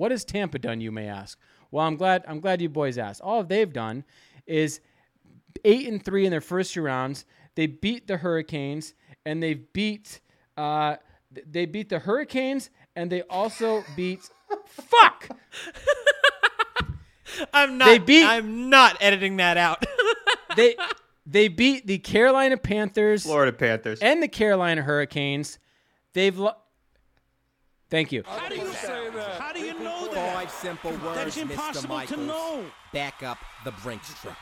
What has Tampa done, you may ask? Well, I'm glad I'm glad you boys asked. All they've done is eight and three in their first two rounds. They beat the Hurricanes and they beat uh, they beat the Hurricanes and they also beat fuck. I'm not. They beat- I'm not editing that out. They they beat the Carolina Panthers Florida Panthers. and the Carolina Hurricanes. They've lo- Thank you. How do you say that? How do you know Five simple words, That's Mr. impossible to know. Back up the Brinks truck.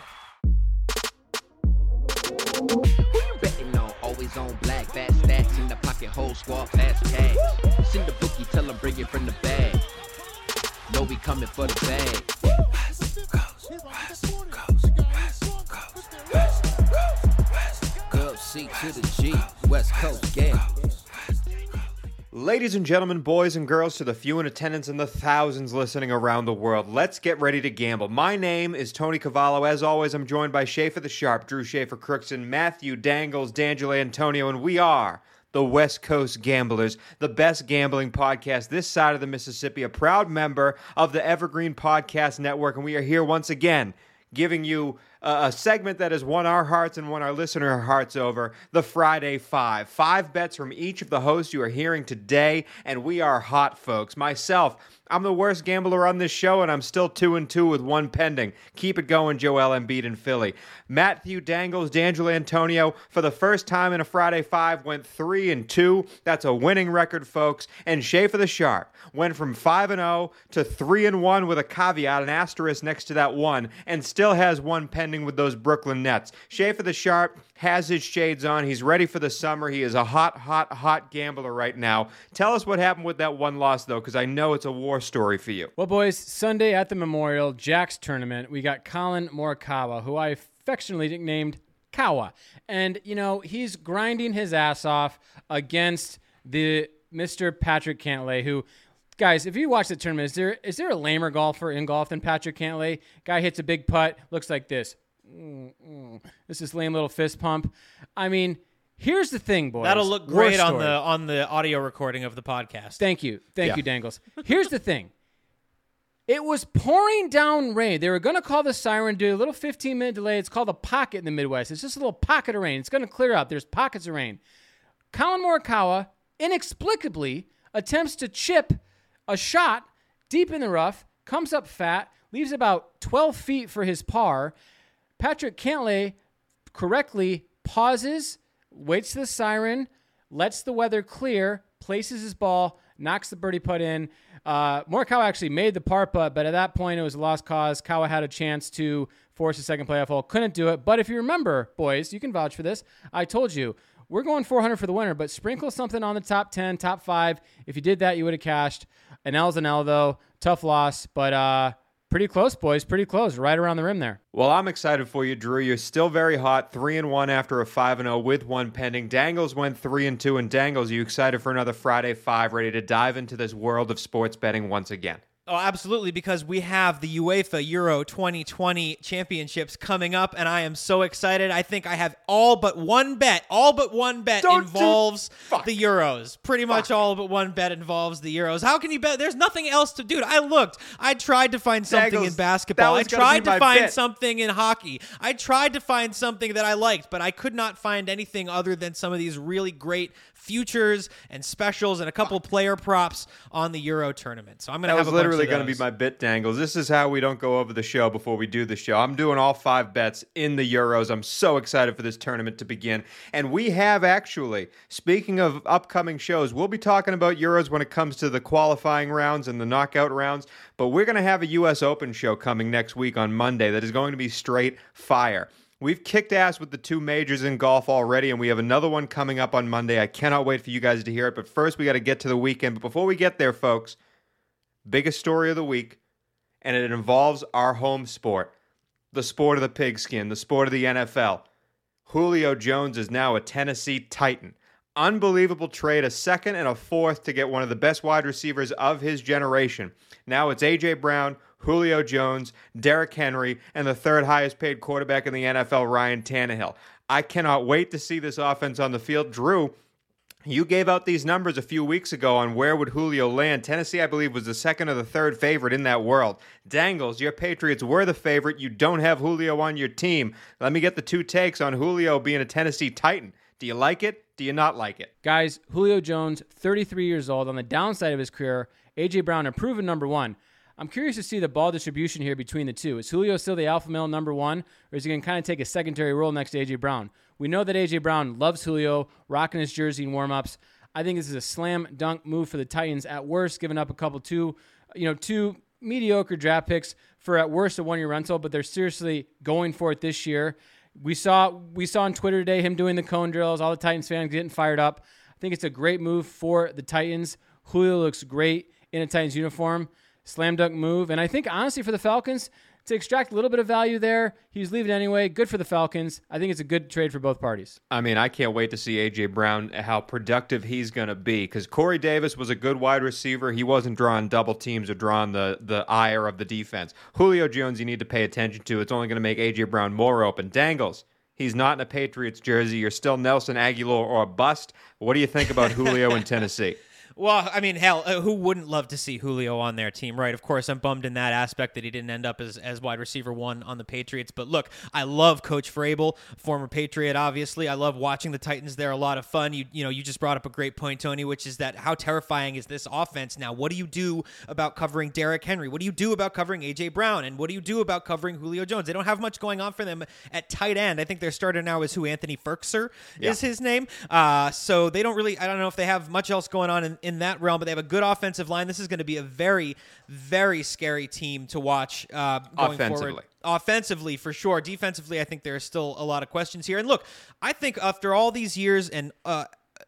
Who you betting on? Always on black, fat stacks in the pocket, whole squad, fast cash. Send the bookie, tell him bring it from the bag. Know we coming for the bag. Gov C to the G, West Coast gang. Ladies and gentlemen, boys and girls, to the few in attendance and the thousands listening around the world, let's get ready to gamble. My name is Tony Cavallo. As always, I'm joined by Schaefer the Sharp, Drew Schaefer Crookson, Matthew Dangles, D'Angelo Antonio, and we are the West Coast Gamblers, the best gambling podcast this side of the Mississippi, a proud member of the Evergreen Podcast Network, and we are here once again giving you a, segment that has won our hearts and won our listener hearts over the Friday Five. Five bets from each of the hosts you are hearing today, and we are hot, folks. Myself, I'm the worst gambler on this show, and I'm still two and two with one pending. Keep it going, Joel Embiid in Philly. Matthew Dangles, D'Angelo Antonio, for the first time in a Friday Five, went three and two. That's a winning record, folks. And Schaefer the Sharp went from five and zero to three and one with a caveat, an asterisk next to that one, and still has one pending with those Brooklyn Nets. Schaefer the Sharp has his shades on. He's ready for the summer. He is a hot, hot, hot gambler right now. Tell us what happened with that one loss, though, because I know it's a war story for you. Well, boys, Sunday at the Memorial Jacks tournament, we got Collin Morikawa, who I affectionately nicknamed Kawa, and you know he's grinding his ass off against the Mr. Patrick Cantlay, who. Guys, if you watch the tournament, is there is there a lamer golfer in golf than Patrick Cantlay? Guy hits a big putt, looks like this. This is lame little fist pump. I mean, here's the thing, boys. That'll look great on the on the audio recording of the podcast. Thank you. Thank Yeah. you, Dangles. Here's the thing. It was pouring down rain. They were going to call the siren, do a little 15 minute delay. It's called a pocket in the Midwest. It's just a little pocket of rain. It's going to clear up. There's pockets of rain. Collin Morikawa inexplicably attempts to chip a shot deep in the rough, comes up fat, leaves about 12 feet for his par. Patrick Cantlay correctly pauses, waits the siren, lets the weather clear, places his ball, knocks the birdie putt in. Uh, Morikawa actually made the par putt, but at that point it was a lost cause. Kawa had a chance to force a second playoff hole, couldn't do it. But if you remember, boys, you can vouch for this. I told you we're going 400 for the winner, but sprinkle something on the top 10, top five. If you did that, you would have cashed. An L's an L though, tough loss, but uh, pretty close, boys, pretty close, right around the rim there. Well, I'm excited for you, Drew. You're still very hot, three and one after a five and zero with one pending. Dangles went three and two, and Dangles, you excited for another Friday five, ready to dive into this world of sports betting once again? Oh, absolutely, because we have the UEFA Euro 2020 championships coming up, and I am so excited. I think I have all but one bet, all but one bet Don't involves Fuck. the Euros. Pretty much all but one bet involves the Euros. How can you bet? There's nothing else to do. I looked. I tried to find something Dangles, in basketball. I tried to find bit. something in hockey. I tried to find something that I liked, but I could not find anything other than some of these really great futures and specials and a couple player props on the Euro tournament. So I'm going to have a literally going to be my bit, Dangles. This is how we don't go over the show before we do the show. I'm doing all five bets in the Euros. I'm so excited for this tournament to begin. And we have actually, speaking of upcoming shows, we'll be talking about Euros when it comes to the qualifying rounds and the knockout rounds. But we're going to have a U.S. Open show coming next week on Monday that is going to be straight fire. We've kicked ass with the two majors in golf already, and we have another one coming up on Monday. I cannot wait for you guys to hear it. But first, we got to get to the weekend. But before we get there, folks, biggest story of the week, and it involves our home sport, the sport of the pigskin, the sport of the NFL. Julio Jones is now a Tennessee Titan. Unbelievable trade, a second and a fourth to get one of the best wide receivers of his generation. Now it's A.J. Brown, Julio Jones, Derrick Henry, and the third highest paid quarterback in the NFL, Ryan Tannehill. I cannot wait to see this offense on the field. Drew, You gave out these numbers a few weeks ago on where would Julio land. Tennessee, I believe, was the second or the third favorite in that world. Dangles, your Patriots were the favorite. You don't have Julio on your team. Let me get the two takes on Julio being a Tennessee Titan. Do you like it? Do you not like it? Guys, Julio Jones, 33 years old, on the downside of his career. A.J. Brown, a proven number one. I'm curious to see the ball distribution here between the two. Is Julio still the alpha male number one, or is he going to kind of take a secondary role next to A.J. Brown? We know that A.J. Brown loves Julio, rocking his jersey in warmups. I think this is a slam dunk move for the Titans. At worst, giving up a couple two, you know, two mediocre draft picks for at worst a one year rental, but they're seriously going for it this year. We saw we saw on Twitter today him doing the cone drills. All the Titans fans getting fired up. I think it's a great move for the Titans. Julio looks great in a Titans uniform. Slam dunk move. And I think honestly for the Falcons to extract a little bit of value there, he's leaving anyway. Good for the Falcons. I think it's a good trade for both parties. I mean, I can't wait to see AJ Brown how productive he's going to be because Corey Davis was a good wide receiver. He wasn't drawing double teams or drawing the the ire of the defense. Julio Jones, you need to pay attention to. It's only going to make AJ Brown more open. Dangles. He's not in a Patriots jersey. You're still Nelson Agholor or a bust. What do you think about Julio in Tennessee? Well, I mean, hell, uh, who wouldn't love to see Julio on their team, right? Of course, I'm bummed in that aspect that he didn't end up as, as wide receiver one on the Patriots. But look, I love Coach Vrabel, former Patriot, obviously. I love watching the Titans. They're a lot of fun. You you know, you just brought up a great point, Tony, which is that how terrifying is this offense now? What do you do about covering Derrick Henry? What do you do about covering AJ Brown? And what do you do about covering Julio Jones? They don't have much going on for them at tight end. I think their starter now is who Anthony Firkser Yeah. is his name. Uh, so they don't really. I don't know if they have much else going on in, in that realm, but they have a good offensive line. This is going to be a very, very scary team to watch uh, going Offensively. forward. Offensively, for sure. Defensively, I think there are still a lot of questions here. And look, I think after all these years and uh,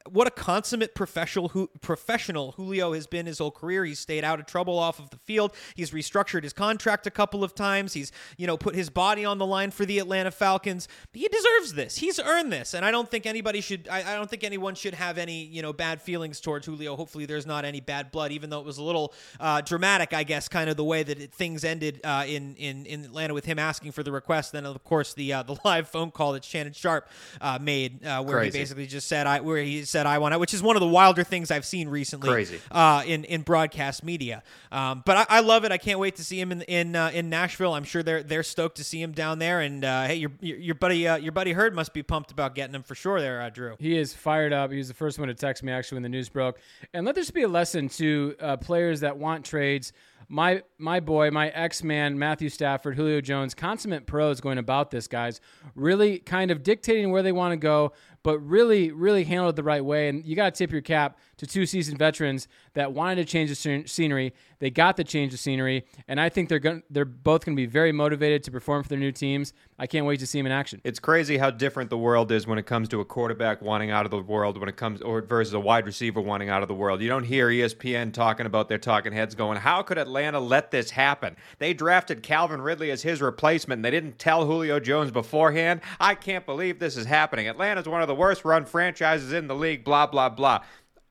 what a consummate professional who, professional Julio has been his whole career. He's stayed out of trouble off of the field. He's restructured his contract a couple of times. He's you know put his body on the line for the Atlanta Falcons. He deserves this. He's earned this, and I don't think anybody should. I, I don't think anyone should have any you know bad feelings towards Julio. Hopefully, there's not any bad blood, even though it was a little uh, dramatic, I guess, kind of the way that it, things ended uh, in in in Atlanta with him asking for the request. Then of course the uh, the live phone call that Shannon Sharpe uh, made, uh, where Crazy. he basically just said I where he said I want it, which is one of the wilder things I've seen recently. Crazy. uh, in in broadcast media. Um, but I, I love it. I can't wait to see him in in uh, in Nashville. I'm sure they're they're stoked to see him down there. And uh, hey, your your, your buddy uh, your buddy Hurd must be pumped about getting him for sure. There, uh, Drew. He is fired up. He was the first one to text me actually when the news broke. And let this be a lesson to uh, players that want trades. My my boy, my ex man, Matthew Stafford, Julio Jones, consummate pros going about this, guys. Really kind of dictating where they want to go, but really, really handled it the right way. And you got to tip your cap to two seasoned veterans that wanted to change the scenery. They got to change the scenery, and I think they're going. They're both going to be very motivated to perform for their new teams. I can't wait to see them in action. It's crazy how different the world is when it comes to a quarterback wanting out of the world when it comes or versus a wide receiver wanting out of the world. You don't hear ESPN talking about their talking heads going, "How could Atlanta let this happen? They drafted Calvin Ridley as his replacement. And they didn't tell Julio Jones beforehand. I can't believe this is happening. Atlanta's one of the worst run franchises in the league. Blah blah blah."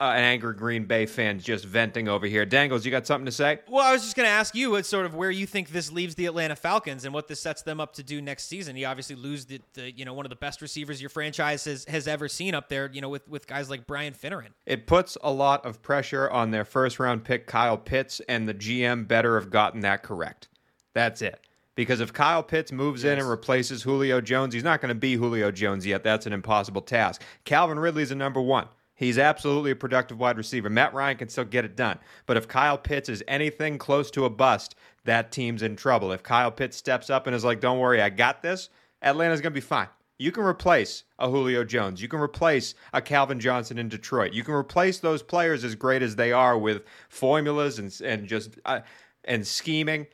Uh, an angry Green Bay fan just venting over here. Dangles, you got something to say? Well, I was just going to ask you what sort of where you think this leaves the Atlanta Falcons and what this sets them up to do next season. You obviously lose the, the you know one of the best receivers your franchise has, has ever seen up there. You know with with guys like Brian Finneran. It puts a lot of pressure on their first round pick, Kyle Pitts, and the GM better have gotten that correct. That's it. Because if Kyle Pitts moves in and replaces Julio Jones, he's not going to be Julio Jones yet. That's an impossible task. Calvin Ridley's a number one. He's absolutely a productive wide receiver. Matt Ryan can still get it done. But if Kyle Pitts is anything close to a bust, that team's in trouble. If Kyle Pitts steps up and is like, don't worry, I got this, Atlanta's going to be fine. You can replace a Julio Jones. You can replace a Calvin Johnson in Detroit. You can replace those players as great as they are with formulas and and just uh, and scheming.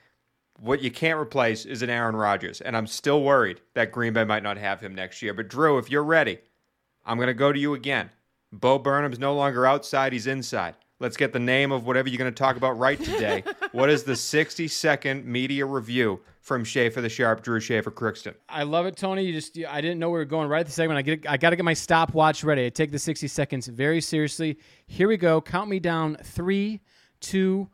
What you can't replace is an Aaron Rodgers, and I'm still worried that Green Bay might not have him next year. But Drew, if you're ready, I'm going to go to you again. Bo Burnham's no longer outside; he's inside. Let's get the name of whatever you're going to talk about right today. what is the 60 second media review from Schaefer the Sharp, Drew Schaefer Crookston? I love it, Tony. You just I didn't know we were going right at the segment. I get I got to get my stopwatch ready. I take the 60 seconds very seriously. Here we go. Count me down. Three, two, one.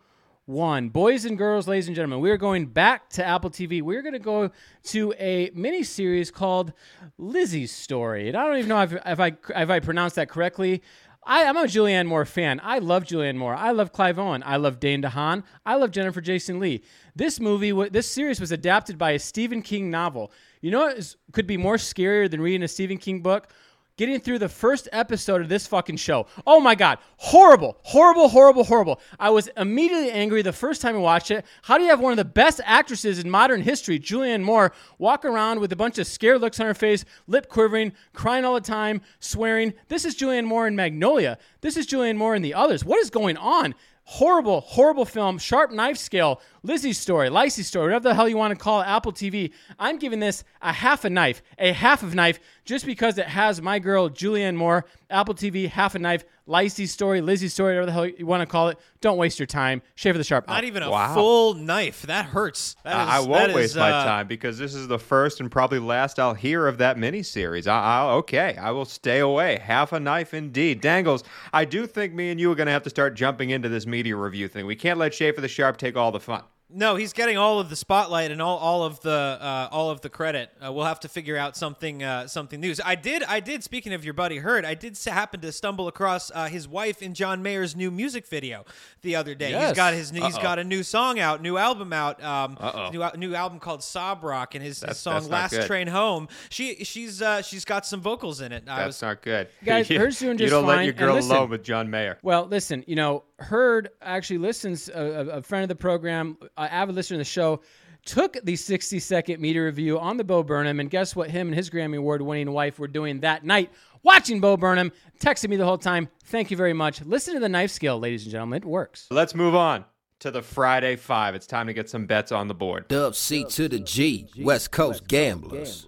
Boys and girls, ladies and gentlemen, we are going back to Apple TV. We're going to go to a mini series called Lizzie's Story. And I don't even know if, if I if I pronounced that correctly. I, I'm a Julianne Moore fan. I love Julianne Moore. I love Clive Owen. I love Dane DeHaan. I love Jennifer Jason Lee. This movie, this series was adapted by a Stephen King novel. You know what is, could be more scarier than reading a Stephen King book? Getting through the first episode of this fucking show. Oh my God. Horrible, horrible, horrible, horrible. I was immediately angry the first time I watched it. How do you have one of the best actresses in modern history, Julianne Moore, walk around with a bunch of scared looks on her face, lip quivering, crying all the time, swearing? This is Julianne Moore in Magnolia. This is Julianne Moore in the others. What is going on? Horrible, horrible film. Sharp knife scale. Lizzie's story, Lacey's story, whatever the hell you want to call it, Apple TV. I'm giving this a half a knife, a half of knife, just because it has my girl Julianne Moore, Apple TV, half a knife, Lacey's story, Lizzie's story, whatever the hell you want to call it. Don't waste your time. Schaefer the Sharp. Not out. even a Wow. full knife. That hurts. That I- is- I won't that waste is, my uh, time because this is the first and probably last I'll hear of that miniseries. I, I, okay, I will stay away. Half a knife indeed. Dangles, I do think me and you are going to have to start jumping into this media review thing. We can't let Schaefer the Sharp take all the fun. No, he's getting all of the spotlight and all, all of the uh, all of the credit. Uh, we'll have to figure out something uh, something new. I did I did. Speaking of your buddy Hurd, I did happen to stumble across uh, his wife in John Mayer's new music video the other day. He's Yes. got his he's got a new song out, new album out, um, Uh-oh. new new album called Sob Rock, and his, his That's- song that's not Last good. Train Home. She she's uh, she's got some vocals in it. I That's was not good. Guys, you, hers doing you don't let your girl listen- alone with John Mayer. Well, listen, you know, Hurd actually listens, a, a, a friend of the program, an avid listener of the show, took the 60 second media review on the Bo Burnham, and guess what? Him and his Grammy Award winning wife were doing that night, watching Bo Burnham, texting me the whole time. Thank you very much. Listen to the knife scale, ladies and gentlemen. It works. Let's move on to the Friday Five. It's time to get some bets on the board. Dub C to the G, West Coast Gamblers.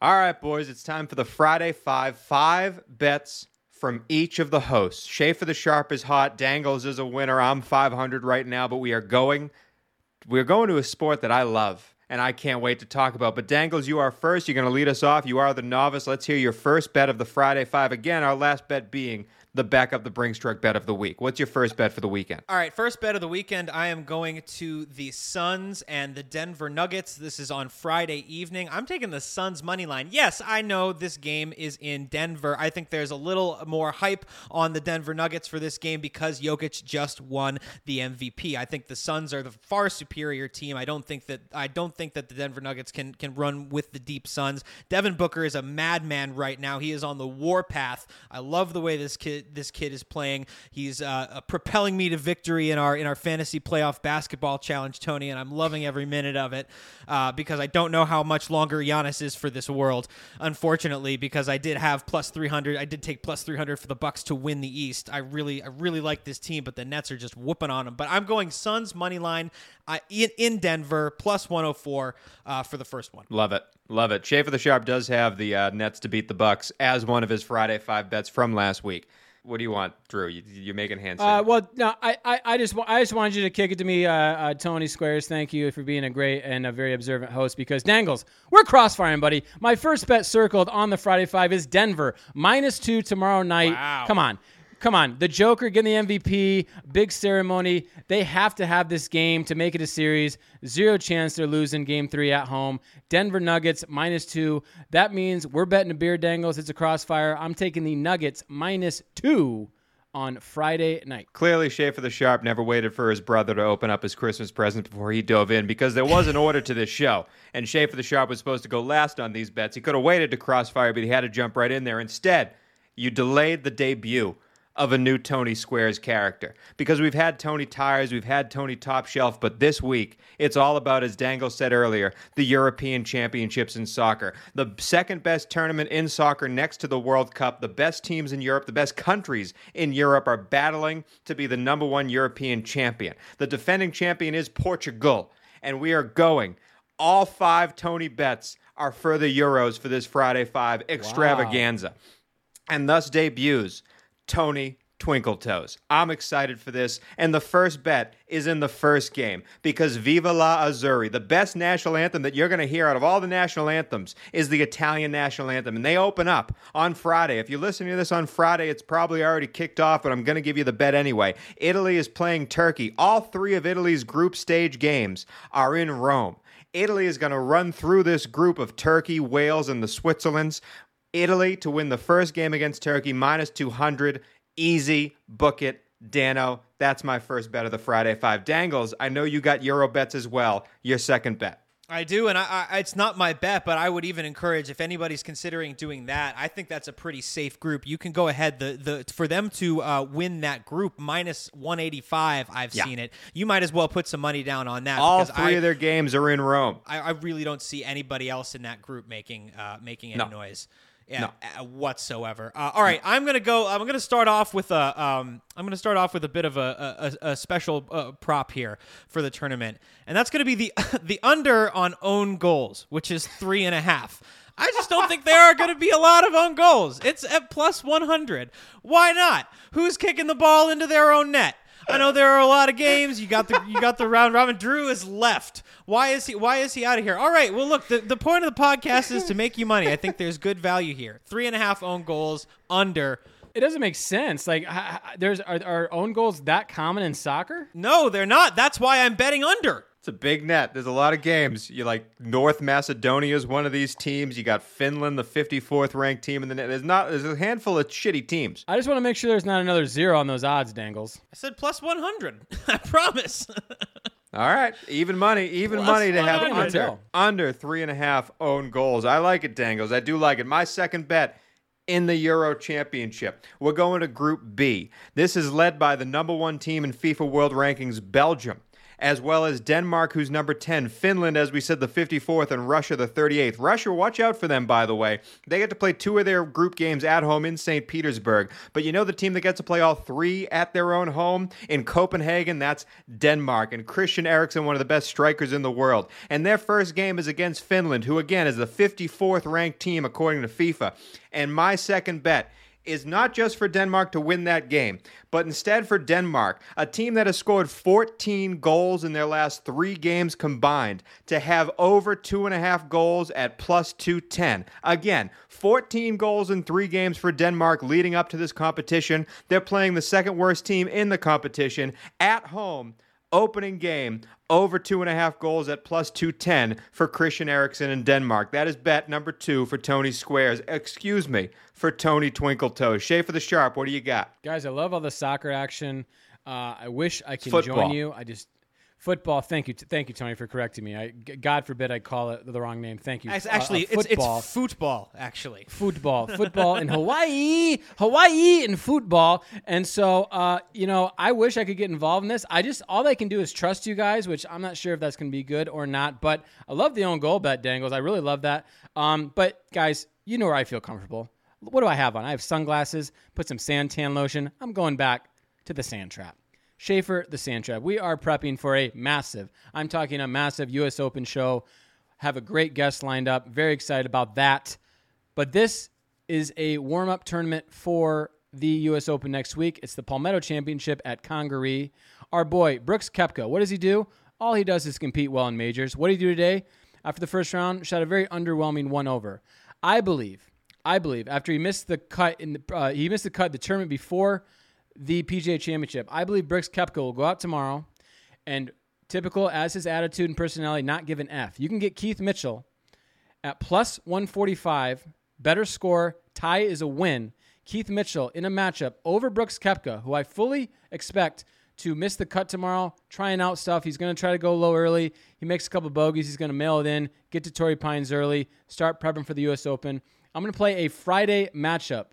All right, boys, it's time for the Friday Five. Five bets from each of the hosts. Schaefer the Sharp is hot. Dangles is a winner. I'm 500 right now, but we are going. We're going to a sport that I love and I can't wait to talk about. But Dangles, you are first. You're going to lead us off. You are the novice. Let's hear your first bet of the Friday Five. Again, our last bet being the back backup the Brinks truck bet of the week. What's your first bet for the weekend? All right, first bet of the weekend. I am going to the Suns and the Denver Nuggets. This is on Friday evening. I'm taking the Suns money line. Yes, I know this game is in Denver. I think there's a little more hype on the Denver Nuggets for this game because Jokic just won the MVP. I think the Suns are the far superior team. I don't think that I don't think that the Denver Nuggets can can run with the deep Suns. Devin Booker is a madman right now. He is on the warpath. I love the way this kid this kid is playing. He's uh, uh, propelling me to victory in our in our fantasy playoff basketball challenge, Tony, and I'm loving every minute of it uh, because I don't know how much longer Giannis is for this world. Unfortunately, because I did have plus 300, I did take plus 300 for the Bucks to win the East. I really I really like this team, but the Nets are just whooping on them. But I'm going Suns money line uh, in in Denver plus 104 uh, for the first one. Love it. Love it. Schaefer the Sharp does have the uh, Nets to beat the Bucks as one of his Friday five bets from last week. What do you want, Drew? You, you're making hand Uh, well, no, I, I, I just, I just wanted you to kick it to me, uh, uh, Tony Squares. Thank you for being a great and a very observant host. Because Dangles, we're crossfiring, buddy. My first bet circled on the Friday Five is Denver minus two tomorrow night. Wow. Come on, come on. The Joker getting the MVP, big ceremony. They have to have this game to make it a series. Zero chance they're losing Game Three at home. Denver Nuggets minus two. That means we're betting a beer Dangles. It's a crossfire. I'm taking the Nuggets minus two on Friday night. Clearly, Schaefer the Sharp never waited for his brother to open up his Christmas present before he dove in because there was an order to this show. And Schaefer the Sharp was supposed to go last on these bets. He could have waited to crossfire, but he had to jump right in there. Instead, you delayed the debut of a new Tony Squares character because we've had Tony Tires, we've had Tony Top Shelf, but this week it's all about, as Dangle said earlier, the European Championships in soccer. The second best tournament in soccer next to the World Cup. The best teams in Europe, the best countries in Europe are battling to be the number one European champion. The defending champion is Portugal, and we are going. All five Tony bets are for the Euros for this Friday Five extravaganza. And thus debuts Tony Twinkle Toes. I'm excited for this. And the first bet is in the first game because Viva la Azzurri, the best national anthem that you're going to hear out of all the national anthems, is the Italian national anthem. And they open up on Friday. If you're listening to this on Friday, it's probably already kicked off, but I'm going to give you the bet anyway. Italy is playing Turkey. All three of Italy's group stage games are in Rome. Italy is going to run through this group of Turkey, Wales, and the Switzerlands. Italy to win the first game against Turkey, minus 200. Easy, book it. Dano, that's my first bet of the Friday Five. Dangles, I know you got Euro bets as well. Your second bet. I do, and I, I, it's not my bet, but I would even encourage if anybody's considering doing that. I think that's a pretty safe group. You can go ahead. The the for them to uh, win that group minus one eighty five. I've Yeah. seen it. You might as well put some money down on that. All three I, of their games are in Rome. I, I really don't see anybody else in that group making uh, making any No. noise. Yeah, uh, whatsoever. Uh, all right, I'm gonna go. I'm gonna start off with a. Um, I'm gonna start off with a bit of a a, a special uh, prop here for the tournament, and that's gonna be the the under on own goals, which is three and a half. I just don't think there are going to be a lot of own goals. It's at plus 100. Why not? Who's kicking the ball into their own net? I know there are a lot of games. You got the you got the round robin. Drew is left. Why is he why is he out of here? All right. Well, look. The, the point of the podcast is to make you money. I think there's good value here. Three and a half own goals under. It doesn't make sense. Like, there's are, are own goals that common in soccer? No, they're not. That's why I'm betting under. It's a big net. There's a lot of games. You like North Macedonia is one of these teams. You got Finland, the 54th ranked team in the net. There's not. There's a handful of shitty teams. I just want to make sure there's not another zero on those odds, Dangles. I said plus 100. I promise. All right, even money, even Plus money to have under under three and a half own goals. I like it, Dangles. I do like it. My second bet in the Euro Championship. We're going to Group B. This is led by the number one team in FIFA World Rankings, Belgium. As well as Denmark, who's number 10, Finland, as we said, the 54th, and Russia, the 38th. Russia, watch out for them, by the way. They get to play two of their group games at home in St. Petersburg. But you know the team that gets to play all three at their own home in Copenhagen? That's Denmark. And Christian Eriksen, one of the best strikers in the world. And their first game is against Finland, who, again, is the 54th ranked team according to FIFA. And my second bet is not just for Denmark to win that game, but instead for Denmark, a team that has scored 14 goals in their last three games combined, to have over two and a half goals at plus 210. Again, 14 goals in three games for Denmark leading up to this competition. They're playing the second worst team in the competition at home. Opening game over two and a half goals at plus 210 for Christian Eriksen in Denmark. That is bet number two for Tony Squares. Excuse me, for Tony Twinkle Toes. Schaefer the Sharp, what do you got? Guys, I love all the soccer action. Uh, I wish I could Football. join you. I just football. Thank you, thank you, Tony, for correcting me. I, God forbid I call it the wrong name. Thank you. It's Uh, actually, uh, football. it's football, actually. football, football in Hawaii, Hawaii and football. And so, uh, you know, I wish I could get involved in this. I just all I can do is trust you guys, which I'm not sure if that's going to be good or not. But I love the own goal bet dangles. I really love that. Um, but guys, you know where I feel comfortable. What do I have on? I have sunglasses. Put some sand tan lotion. I'm going back to the sand trap. Schaefer, the Sand Trap. We are prepping for a massive, I'm talking a massive U.S. Open show. Have a great guest lined up. Very excited about that. But this is a warm up tournament for the U.S. Open next week. It's the Palmetto Championship at Congaree. Our boy, Brooks Koepka, what does he do? All he does is compete well in majors. What did he do today? After the first round, shot a very underwhelming one over. I believe, I believe, after he missed the cut in the, uh, he missed the cut the tournament before the PGA Championship. I believe Brooks Koepka will go out tomorrow and typical as his attitude and personality, not give an F. You can get Keith Mitchell at plus 145, better score, tie is a win. Keith Mitchell in a matchup over Brooks Koepka, who I fully expect to miss the cut tomorrow, trying out stuff. He's going to try to go low early. He makes a couple bogeys. He's going to mail it in, get to Torrey Pines early, start prepping for the U.S. Open. I'm going to play a Friday matchup,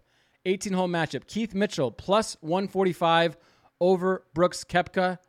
18 hole matchup. Keith Mitchell plus 145 over Brooks Koepka.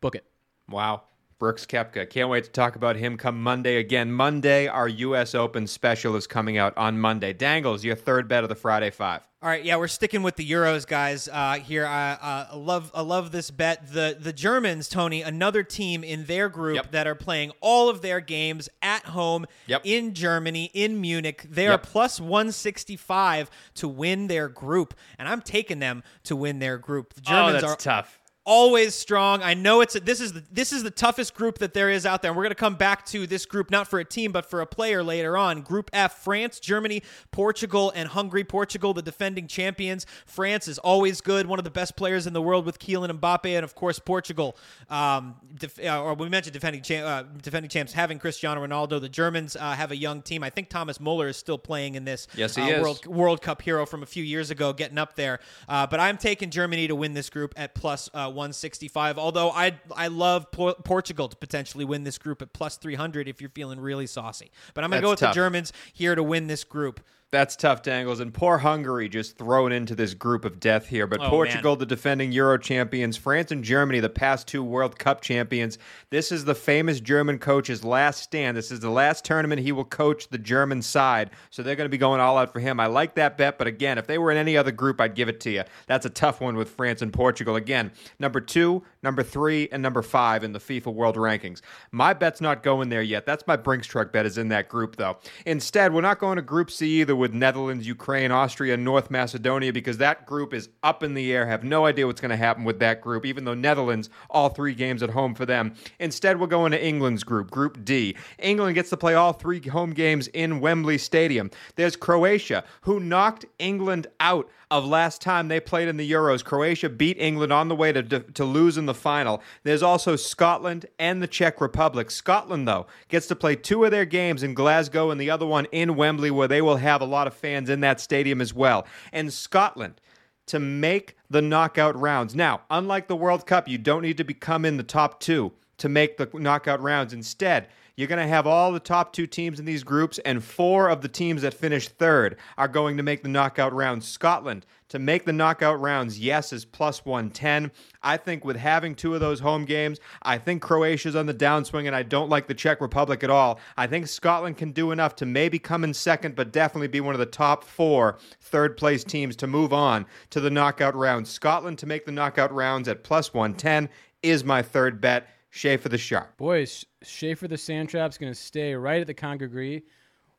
Book it. Wow. Brooks Koepka. Can't wait to talk about him come Monday again. Monday, our U.S. Open special is coming out on Monday. Dangles, your third bet of the Friday Five. All right, yeah, we're sticking with the Euros, guys. Uh, here, I, uh, I love, I love this bet. The the Germans, Tony, another team in their group Yep. that are playing all of their games at home Yep. in Germany, in Munich. They are plus one sixty five to win their group, and I'm taking them to win their group. The Germans oh, that's are tough. Always strong. I know it's a, this is the, this is the toughest group that there is out there. And we're going to come back to this group not for a team but for a player later on. Group F: France, Germany, Portugal, and Hungary. Portugal, the defending champions. France is always good, one of the best players in the world with Kylian Mbappe, and of course Portugal. Um, def, uh, or we mentioned defending cha- uh, defending champs having Cristiano Ronaldo. The Germans uh, have a young team. I think Thomas Muller is still playing in this. Yes, he uh, is. World World Cup hero from a few years ago, getting up there. Uh, but I'm taking Germany to win this group at plus uh, 165. Although I I love Por- Portugal to potentially win this group at plus 300 if you're feeling really saucy. But I'm gonna go with tough. the Germans here to win this group. That's tough, Dangles. And poor Hungary just thrown into this group of death here. But Oh, Portugal, the defending Euro champions, France and Germany, the past two World Cup champions. This is the famous German coach's last stand. This is the last tournament he will coach the German side. So they're going to be going all out for him. I like that bet. But again, if they were in any other group, I'd give it to you. That's a tough one with France and Portugal. Again, number two, number three, and number five in the FIFA World Rankings. My bet's not going there yet. That's my Brinks truck bet is in that group, though. Instead, we're not going to Group C either with Netherlands, Ukraine, Austria, North Macedonia because that group is up in the air. Have no idea what's going to happen with that group, even though Netherlands, all three games at home for them. Instead, we're going to England's group, Group D. England gets to play all three home games in Wembley Stadium. There's Croatia, who knocked England out of last time they played in the Euros. Croatia beat England on the way to, to lose in the final. There's also Scotland and the Czech Republic. Scotland, though, gets to play two of their games in Glasgow and the other one in Wembley, where they will have a lot of fans in that stadium as well. And Scotland to make the knockout rounds. Now, unlike the World Cup, you don't need to become in the top two to make the knockout rounds. Instead, you're going to have all the top two teams in these groups, and four of the teams that finish third are going to make the knockout rounds. Scotland to make the knockout rounds, yes, is plus 110. I think with having two of those home games, I think Croatia's on the downswing, and I don't like the Czech Republic at all. I think Scotland can do enough to maybe come in second, but definitely be one of the top four third place teams to move on to the knockout rounds. Scotland to make the knockout rounds at plus 110 is my third bet. Schaefer the Sharp. Boys, Schaefer the Sand Trap's going to stay right at the Congaree.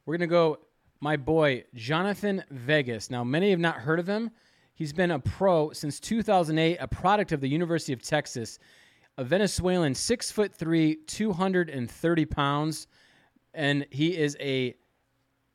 We're going to go my boy, Jhonattan Vegas. Now, many have not heard of him. He's been a pro since 2008, a product of the University of Texas, a Venezuelan, six foot three, 230 pounds, and he is a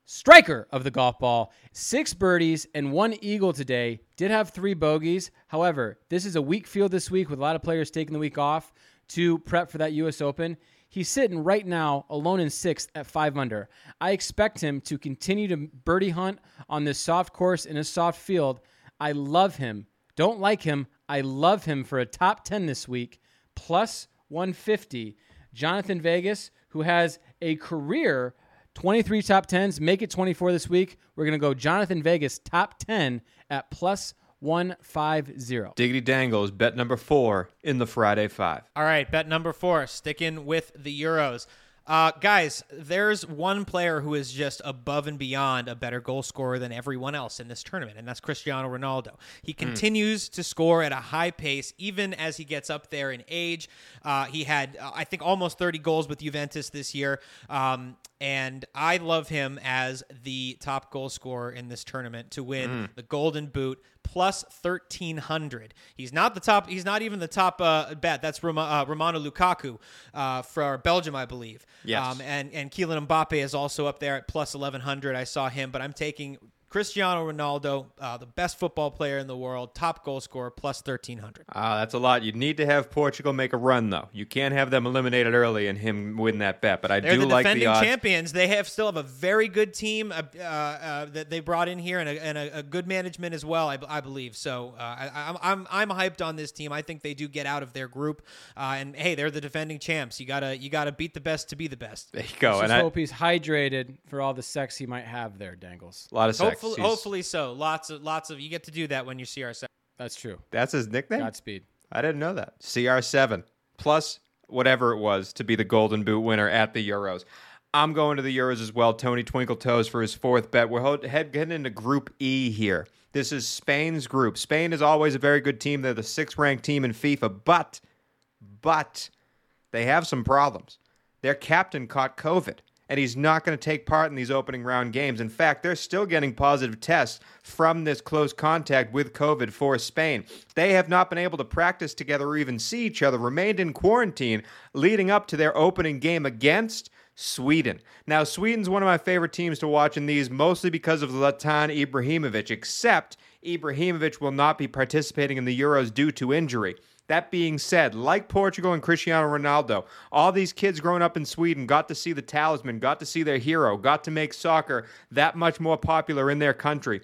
striker of the golf ball. Six birdies and one eagle today. Did have three bogeys. However, this is a weak field this week with a lot of players taking the week off to prep for that U.S. Open. He's sitting right now alone in sixth at five under. I expect him to continue to birdie hunt on this soft course in a soft field. I love him. Don't like him. I love him for a top 10 this week, plus 150. Jhonattan Vegas, who has a career 23 top 10s, make it 24 this week. We're going to go Jhonattan Vegas top 10 at plus 150. Diggity Dangles, bet number four in the Friday Five. All right, bet number four, sticking with the Euros. Uh, guys, there's one player who is just above and beyond a better goal scorer than everyone else in this tournament, and that's Cristiano Ronaldo. He continues to score at a high pace, even as he gets up there in age. Uh, he had, uh, I think, almost 30 goals with Juventus this year, um, and I love him as the top goal scorer in this tournament to win the Golden Boot plus 1300 he's not the top he's not even the top uh, bet. That's Roma, uh, Romelu Lukaku uh, for belgium i believe. Yes. um, and and Kylian Mbappe is also up there at plus 1100 i saw him but i'm taking Cristiano Ronaldo, uh, the best football player in the world, top goal scorer, plus 1300. Ah, that's a lot. You need to have Portugal make a run, though. You can't have them eliminated early and him win that bet. But I They're do the like defending the odds. champions. They have still have a very good team uh, uh, uh, that they brought in here and a, and a, a good management as well. I, b- I believe so. Uh, I, I'm, I'm I'm hyped on this team. I think they do get out of their group. Uh, and hey, they're the defending champs. You gotta you gotta beat the best to be the best. There you go. Let's And just I, hope he's hydrated for all the sex he might have there, Dangles. a lot of sex. Hopefully, He's- hopefully so. Lots of lots of you get to do that when you see our. That's true. That's his nickname? Godspeed. I didn't know that. CR7 plus whatever it was, to be the Golden Boot winner at the Euros. I'm going to the Euros as well. Tony Twinkle Toes for his fourth bet. We're heading into Group E here. This is Spain's group. Spain is always a very good team. They're the sixth ranked team in FIFA, but, but they have some problems. Their captain caught COVID, and he's not going to take part in these opening round games. In fact, they're still getting positive tests from this close contact with COVID for Spain. They have not been able to practice together or even see each other, remained in quarantine leading up to their opening game against Sweden. Now, Sweden's one of my favorite teams to watch in these, mostly because of Zlatan Ibrahimovic, except Ibrahimovic will not be participating in the Euros due to injury. That being said, like Portugal and Cristiano Ronaldo, all these kids growing up in Sweden got to see the talisman, got to see their hero, got to make soccer that much more popular in their country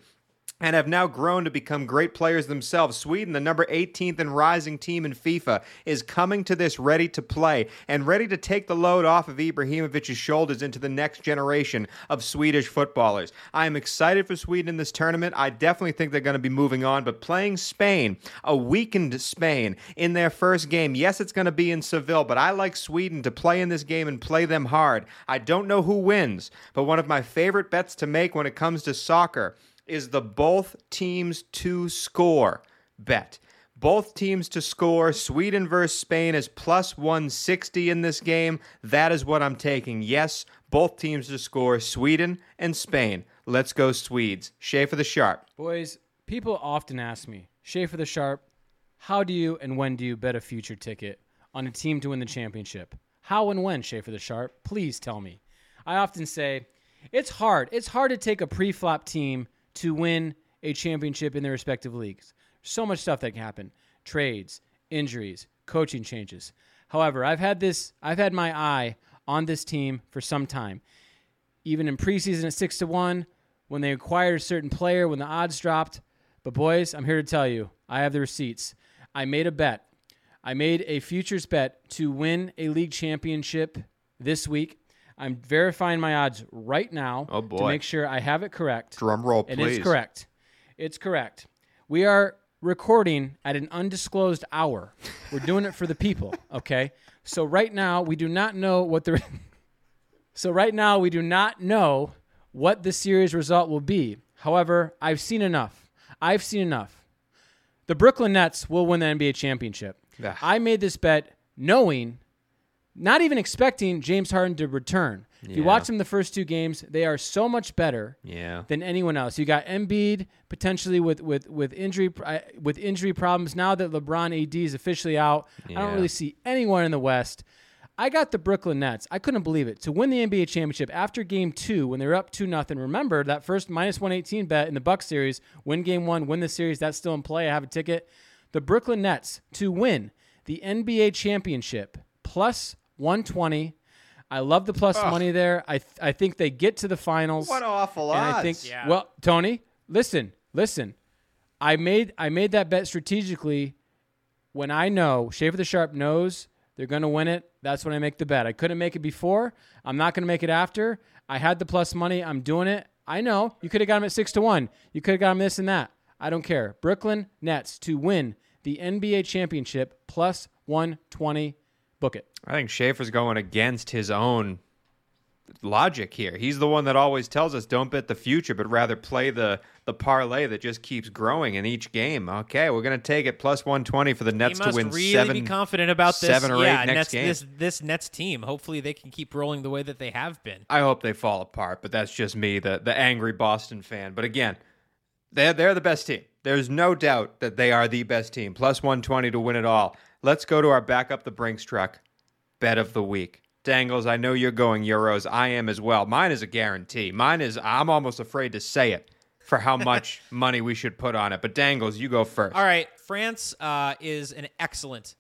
and have now grown to become great players themselves. Sweden, the number 18th and rising team in FIFA, is coming to this ready to play and ready to take the load off of Ibrahimovic's shoulders into the next generation of Swedish footballers. I am excited for Sweden in this tournament. I definitely think they're going to be moving on, but playing Spain, a weakened Spain, in their first game, yes, it's going to be in Seville, but I like Sweden to play in this game and play them hard. I don't know who wins, but one of my favorite bets to make when it comes to soccer is the both teams to score bet. Both teams to score. Sweden versus Spain is plus 160 in this game. That is what I'm taking. Yes, both teams to score. Sweden and Spain. Let's go, Swedes. Schaefer the Sharp. Boys, people often ask me, Schaefer the Sharp, how do you and when do you bet a future ticket on a team to win the championship? How and when, Schaefer the Sharp? Please tell me. I often say, it's hard. It's hard to take a pre flop team to win a championship in their respective leagues. So much stuff that can happen trades, injuries, coaching changes. However, I've had this, I've had my eye on this team for some time. Even in preseason at six to one, when they acquired a certain player, when the odds dropped. But boys, I'm here to tell you, I have the receipts. I made a bet. I made a futures bet to win a league championship this week. I'm verifying my odds right now Oh, to make sure I have it correct. Drum roll, It please. is correct. It's correct. We are recording at an undisclosed hour. We're doing it for the people, okay? So right now we do not know what the So right now we do not know what the series result will be. However, I've seen enough. I've seen enough. The Brooklyn Nets will win the NBA championship. Ugh. I made this bet knowing not even expecting James Harden to return. If you watch them the first two games, they are so much better Yeah. than anyone else. You got Embiid potentially with with with injury with injury problems. Now that LeBron AD is officially out, I don't really see anyone in the West. I got the Brooklyn Nets. I couldn't believe it to win the NBA championship after Game Two when they were up two nothing. Remember that first minus one eighteen bet in the Bucks series. Win Game One, win the series. That's still in play. I have a ticket. The Brooklyn Nets to win the NBA championship plus one twenty. I love the plus money there. I th- I think they get to the finals. What an awful And odds. I think yeah. well, Tony, listen, listen. I made I made that bet strategically when I know Schaefer the Sharp knows they're going to win it. That's when I make the bet. I couldn't make it before. I'm not going to make it after. I had the plus money. I'm doing it. I know you could have got them at six to one. You could have got them this and that. I don't care. Brooklyn Nets to win the NBA championship plus 120. Book it. I think Schaefer's going against his own logic here. He's the one that always tells us don't bet the future, but rather play the the parlay that just keeps growing in each game. Okay, we're going to take it plus 120 for the Nets to win really seven. be confident about this. seven or yeah, eight next Nets, game. This this Nets team. Hopefully, they can keep rolling the way that they have been. I hope they fall apart, but that's just me, the the angry Boston fan. But again, they're they're the best team. There's no doubt that they are the best team. Plus 120 to win it all. Let's go to our back up the Brinks truck bet of the week. Dangles, I know you're going Euros. I am as well. Mine is a guarantee. Mine is I'm almost afraid to say it for how much money we should put on it. But Dangles, you go first. All right, France uh, is an excellent,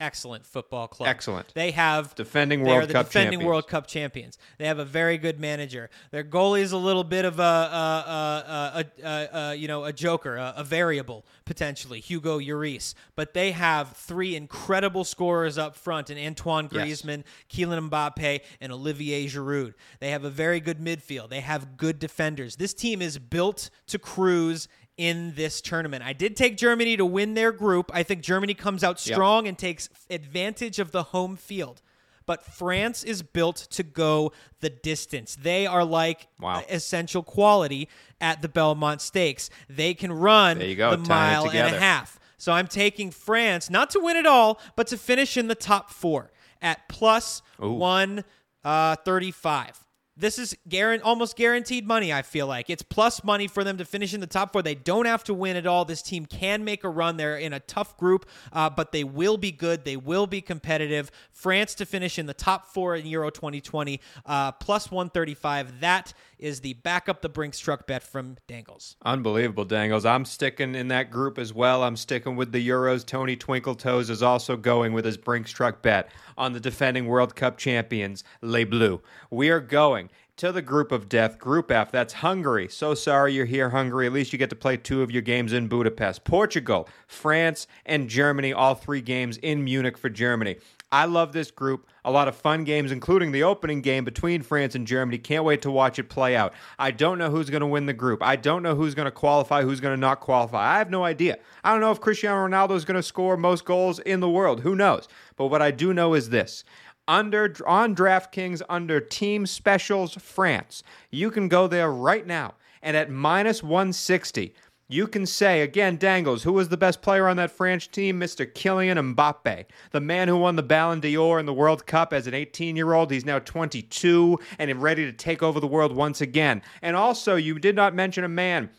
excellent football club. Excellent. They have Defending they World are the Cup defending champions. World Cup champions. They have a very good manager. Their goalie is a little bit of a, a, a, a, you know a joker, a, a variable potentially, Hugo Lloris. But they have three incredible scorers up front, in Antoine Yes. Griezmann, Kylian Mbappe, and Olivier Giroud. They have a very good midfield. They have good defenders. This team is built to cruise in this tournament. I did take Germany to win their group. I think Germany comes out strong and takes advantage of the home field. But France is built to go the distance. They are like Wow. essential quality at the Belmont Stakes. They can run the tying mile and a half. So I'm taking France not to win it all, but to finish in the top four at plus one uh, thirty-five. This is guaran- almost guaranteed money. I feel like it's plus money for them to finish in the top four. They don't have to win at all. This team can make a run. They're in a tough group, uh, but they will be good. They will be competitive. France to finish in the top four in Euro 2020, uh, plus 135. That is the back up the Brinks truck bet from Dangles. Unbelievable, Dangles. I'm sticking in that group as well. I'm sticking with the Euros. Tony Twinkle Toes is also going with his Brinks truck bet on the defending World Cup champions, Les Bleus. We are going to the group of death, Group F. That's Hungary. So sorry you're here, Hungary. At least you get to play two of your games in Budapest. Portugal, France, and Germany, all three games in Munich for Germany. I love this group. A lot of fun games, including the opening game between France and Germany. Can't wait to watch it play out. I don't know who's going to win the group. I don't know who's going to qualify, who's going to not qualify. I have no idea. I don't know if Cristiano Ronaldo is going to score most goals in the world. Who knows? But what I do know is this. Under on DraftKings under Team Specials France, you can go there right now and at minus 160 you can say, again, Dangles, who was the best player on that French team? Mr. Kylian Mbappe, the man who won the Ballon d'Or in the World Cup as an 18 year old. He's now 22 and ready to take over the world once again. And also, you did not mention a man.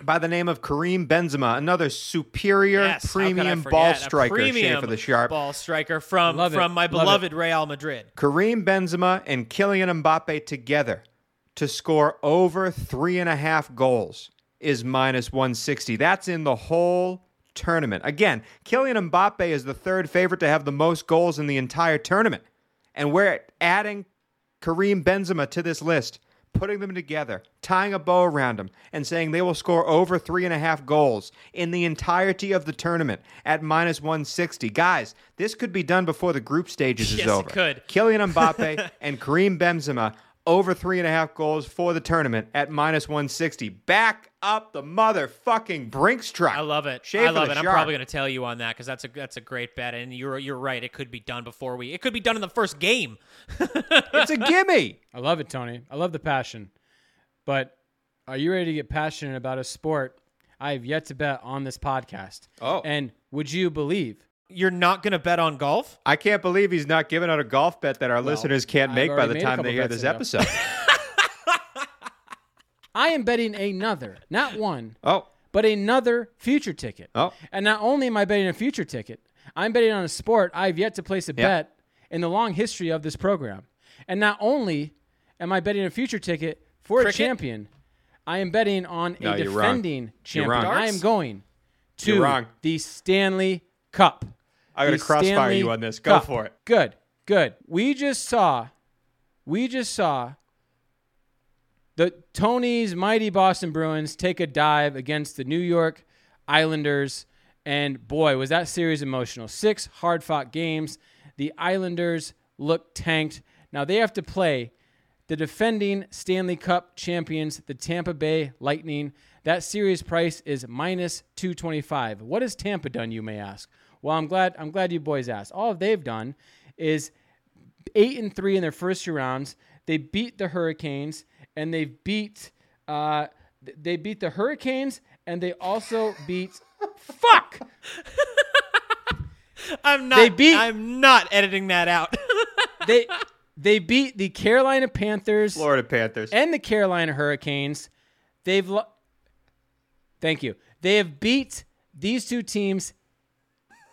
By the name of Karim Benzema, another superior Yes, how could I premium ball striker, premium for the sharp. ball striker from Love it. from my Love it. beloved Real Madrid. Karim Benzema and Kylian Mbappe together to score over three and a half goals is minus 160. That's in the whole tournament. Again, Kylian Mbappe is the third favorite to have the most goals in the entire tournament. And we're adding Karim Benzema to this list, putting them together, tying a bow around them, and saying they will score over three and a half goals in the entirety of the tournament at minus 160. Guys, this could be done before the group stages is Yes, it over. could. Kylian Mbappe and Karim Benzema over three and a half goals for the tournament at minus 160. Back up the motherfucking Brinks truck. I love it. Shave I love the it. I'm probably going to tell you on that because that's a that's a great bet, and you're you're right. It could be done before we. It could be done in the first game. It's a gimme. I love it, Tony. I love the passion. But are you ready to get passionate about a sport I have yet to bet on this podcast? Oh. And would you believe? You're not going to bet on golf. I can't believe he's not giving out a golf bet that our listeners can't I've make by the time they hear this in episode. I am betting another, not one, oh, but another future ticket. Oh. And not only am I betting a future ticket, I'm betting on a sport I've yet to place a bet in the long history of this program. And not only am I betting a future ticket for Cricket? a champion, I am betting on No, a you're wrong. defending You're champion. wrong. I am going to You're wrong. the Stanley Cup. I gotta crossfire Stanley you on this. Go Cup. for it. Good, good. We just saw, we just saw the Tony's mighty Boston Bruins take a dive against the New York Islanders, and boy, was that series emotional. Six hard fought games. The Islanders look tanked. Now they have to play the defending Stanley Cup champions, the Tampa Bay Lightning. That series price is minus 225. What has Tampa done, you may ask? Well, I'm glad I'm glad you boys asked. All they've done is eight and three in their first two rounds. They beat the Hurricanes and they beat uh, they beat the Hurricanes and they also beat fuck. I'm not. They beat- I'm not editing that out. They they beat the Carolina Panthers Florida Panthers. and the Carolina Hurricanes. They've lo- Thank you. They have beat these two teams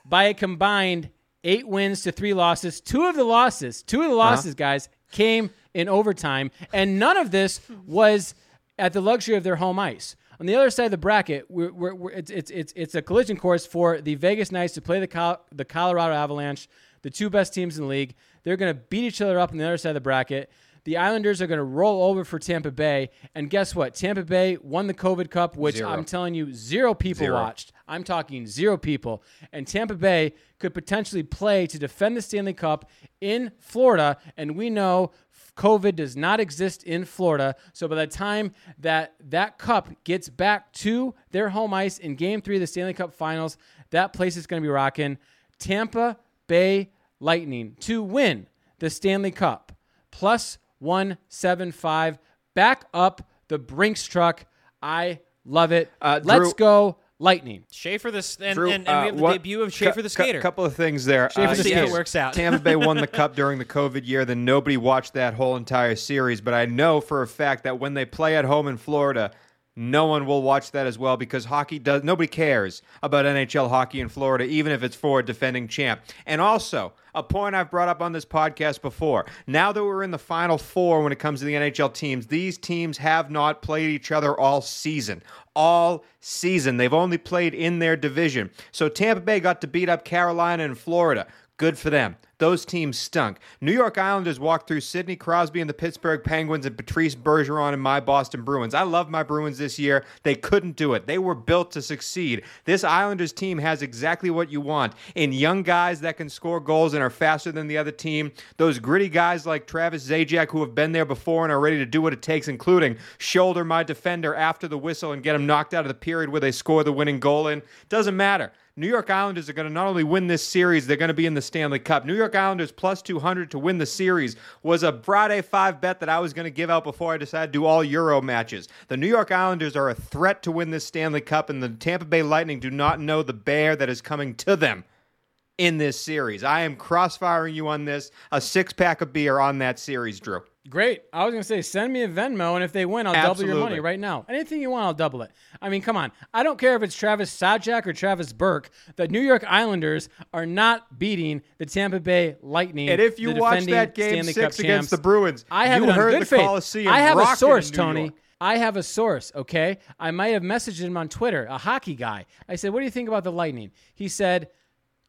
by a combined 8 wins to 3 losses. Two of the losses, two of the uh-huh. losses guys came in overtime and none of this was at the luxury of their home ice. On the other side of the bracket, we're, we're, we're, it's, it's, it's, it's a collision course for the Vegas Knights to play the, Col- the Colorado Avalanche, the two best teams in the league. They're going to beat each other up on the other side of the bracket. The Islanders are going to roll over for Tampa Bay. And guess what? Tampa Bay won the COVID Cup, which Zero. I'm telling you, zero people Zero. watched. I'm talking zero people. And Tampa Bay could potentially play to defend the Stanley Cup in Florida. And we know COVID does not exist in Florida. So by the time that that cup gets back to their home ice in game three of the Stanley Cup finals, that place is going to be rocking. Tampa Bay Lightning to win the Stanley Cup plus 175. Back up the Brinks truck. I love it. Uh, Let's Drew- go Lightning. Schaefer the s- and, Drew, and, and uh, we have the what- debut of cou- Schaefer the cou- skater. couple of things there. Schaefer Uh, the See if skater. it works out. Tampa Bay won the cup during the COVID year, then nobody watched that whole entire series. But I know for a fact that when they play at home in Florida, no one will watch that as well because hockey does nobody cares about NHL hockey in Florida, even if it's for a defending champ. And also, a point I've brought up on this podcast before. Now that we're in the final four when it comes to the NHL teams, these teams have not played each other all season. All season. They've only played in their division. So Tampa Bay got to beat up Carolina and Florida. Good for them. Those teams stunk. New York Islanders walked through Sidney Crosby and the Pittsburgh Penguins and Patrice Bergeron and my Boston Bruins. I love my Bruins this year. They couldn't do it. They were built to succeed. This Islanders team has exactly what you want in young guys that can score goals and are faster than the other team. Those gritty guys like Travis Zajac who have been there before and are ready to do what it takes, including shoulder my defender after the whistle and get him knocked out of the period where they score the winning goal in. Doesn't matter. New York Islanders are going to not only win this series, they're going to be in the Stanley Cup. New York Islanders plus 200 to win the series was a Friday 5 bet that I was going to give out before I decided to do all Euro matches. The New York Islanders are a threat to win this Stanley Cup, and the Tampa Bay Lightning do not know the bear that is coming to them in this series. I am crossfiring you on this. A six pack of beer on that series, Drew. Great. I was gonna say, send me a Venmo, and if they win, I'll double your money right now. Anything you want, I'll double it. I mean, come on. I don't care if it's Travis Sajak or Travis Burke. The New York Islanders are not beating the Tampa Bay Lightning. And if you watch that game Stanley six Cup against champs. the Bruins, I have you heard good the faith. Coliseum I have a source, Tony. York. I have a source, okay? I might have messaged him on Twitter, a hockey guy. I said, What do you think about the Lightning? He said,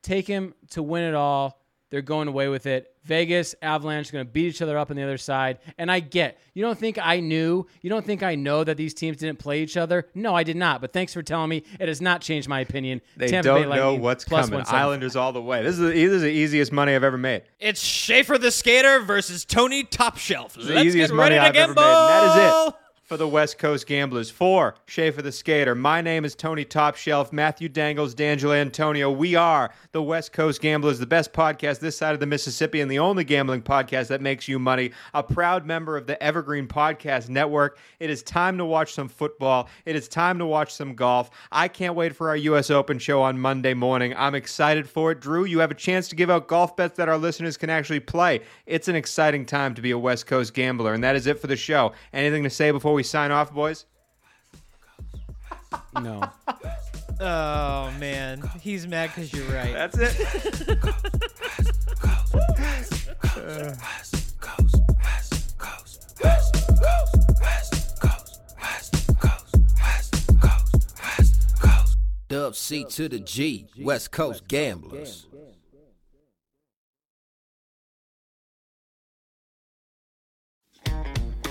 Take him to win it all. They're going away with it. Vegas, Avalanche are going to beat each other up on the other side. And I get, you don't think I knew, you don't think I know that these teams didn't play each other? No, I did not. But thanks for telling me. It has not changed my opinion. They Tampa Bay don't know what's coming. Islanders all the way. This is the, this is the easiest money I've ever made. It's Schaefer the skater versus Tony Topshelf. It's the Let's easiest get ready money to I've ever made. And that is it for the West Coast Gamblers. For Schaefer the Skater, my name is Tony Topshelf, Matthew Dangles, D'Angelo Antonio. We are the West Coast Gamblers, the best podcast this side of the Mississippi and the only gambling podcast that makes you money. A proud member of the Evergreen Podcast Network. It is time to watch some football. It is time to watch some golf. I can't wait for our U.S. Open show on Monday morning. I'm excited for it. Drew, you have a chance to give out golf bets that our listeners can actually play. It's an exciting time to be a West Coast gambler, and that is it for the show. Anything to say before we sign off, boys? No. Oh man, he's mad because you're right. That's it. Dub C to the G, West Coast Gamblers.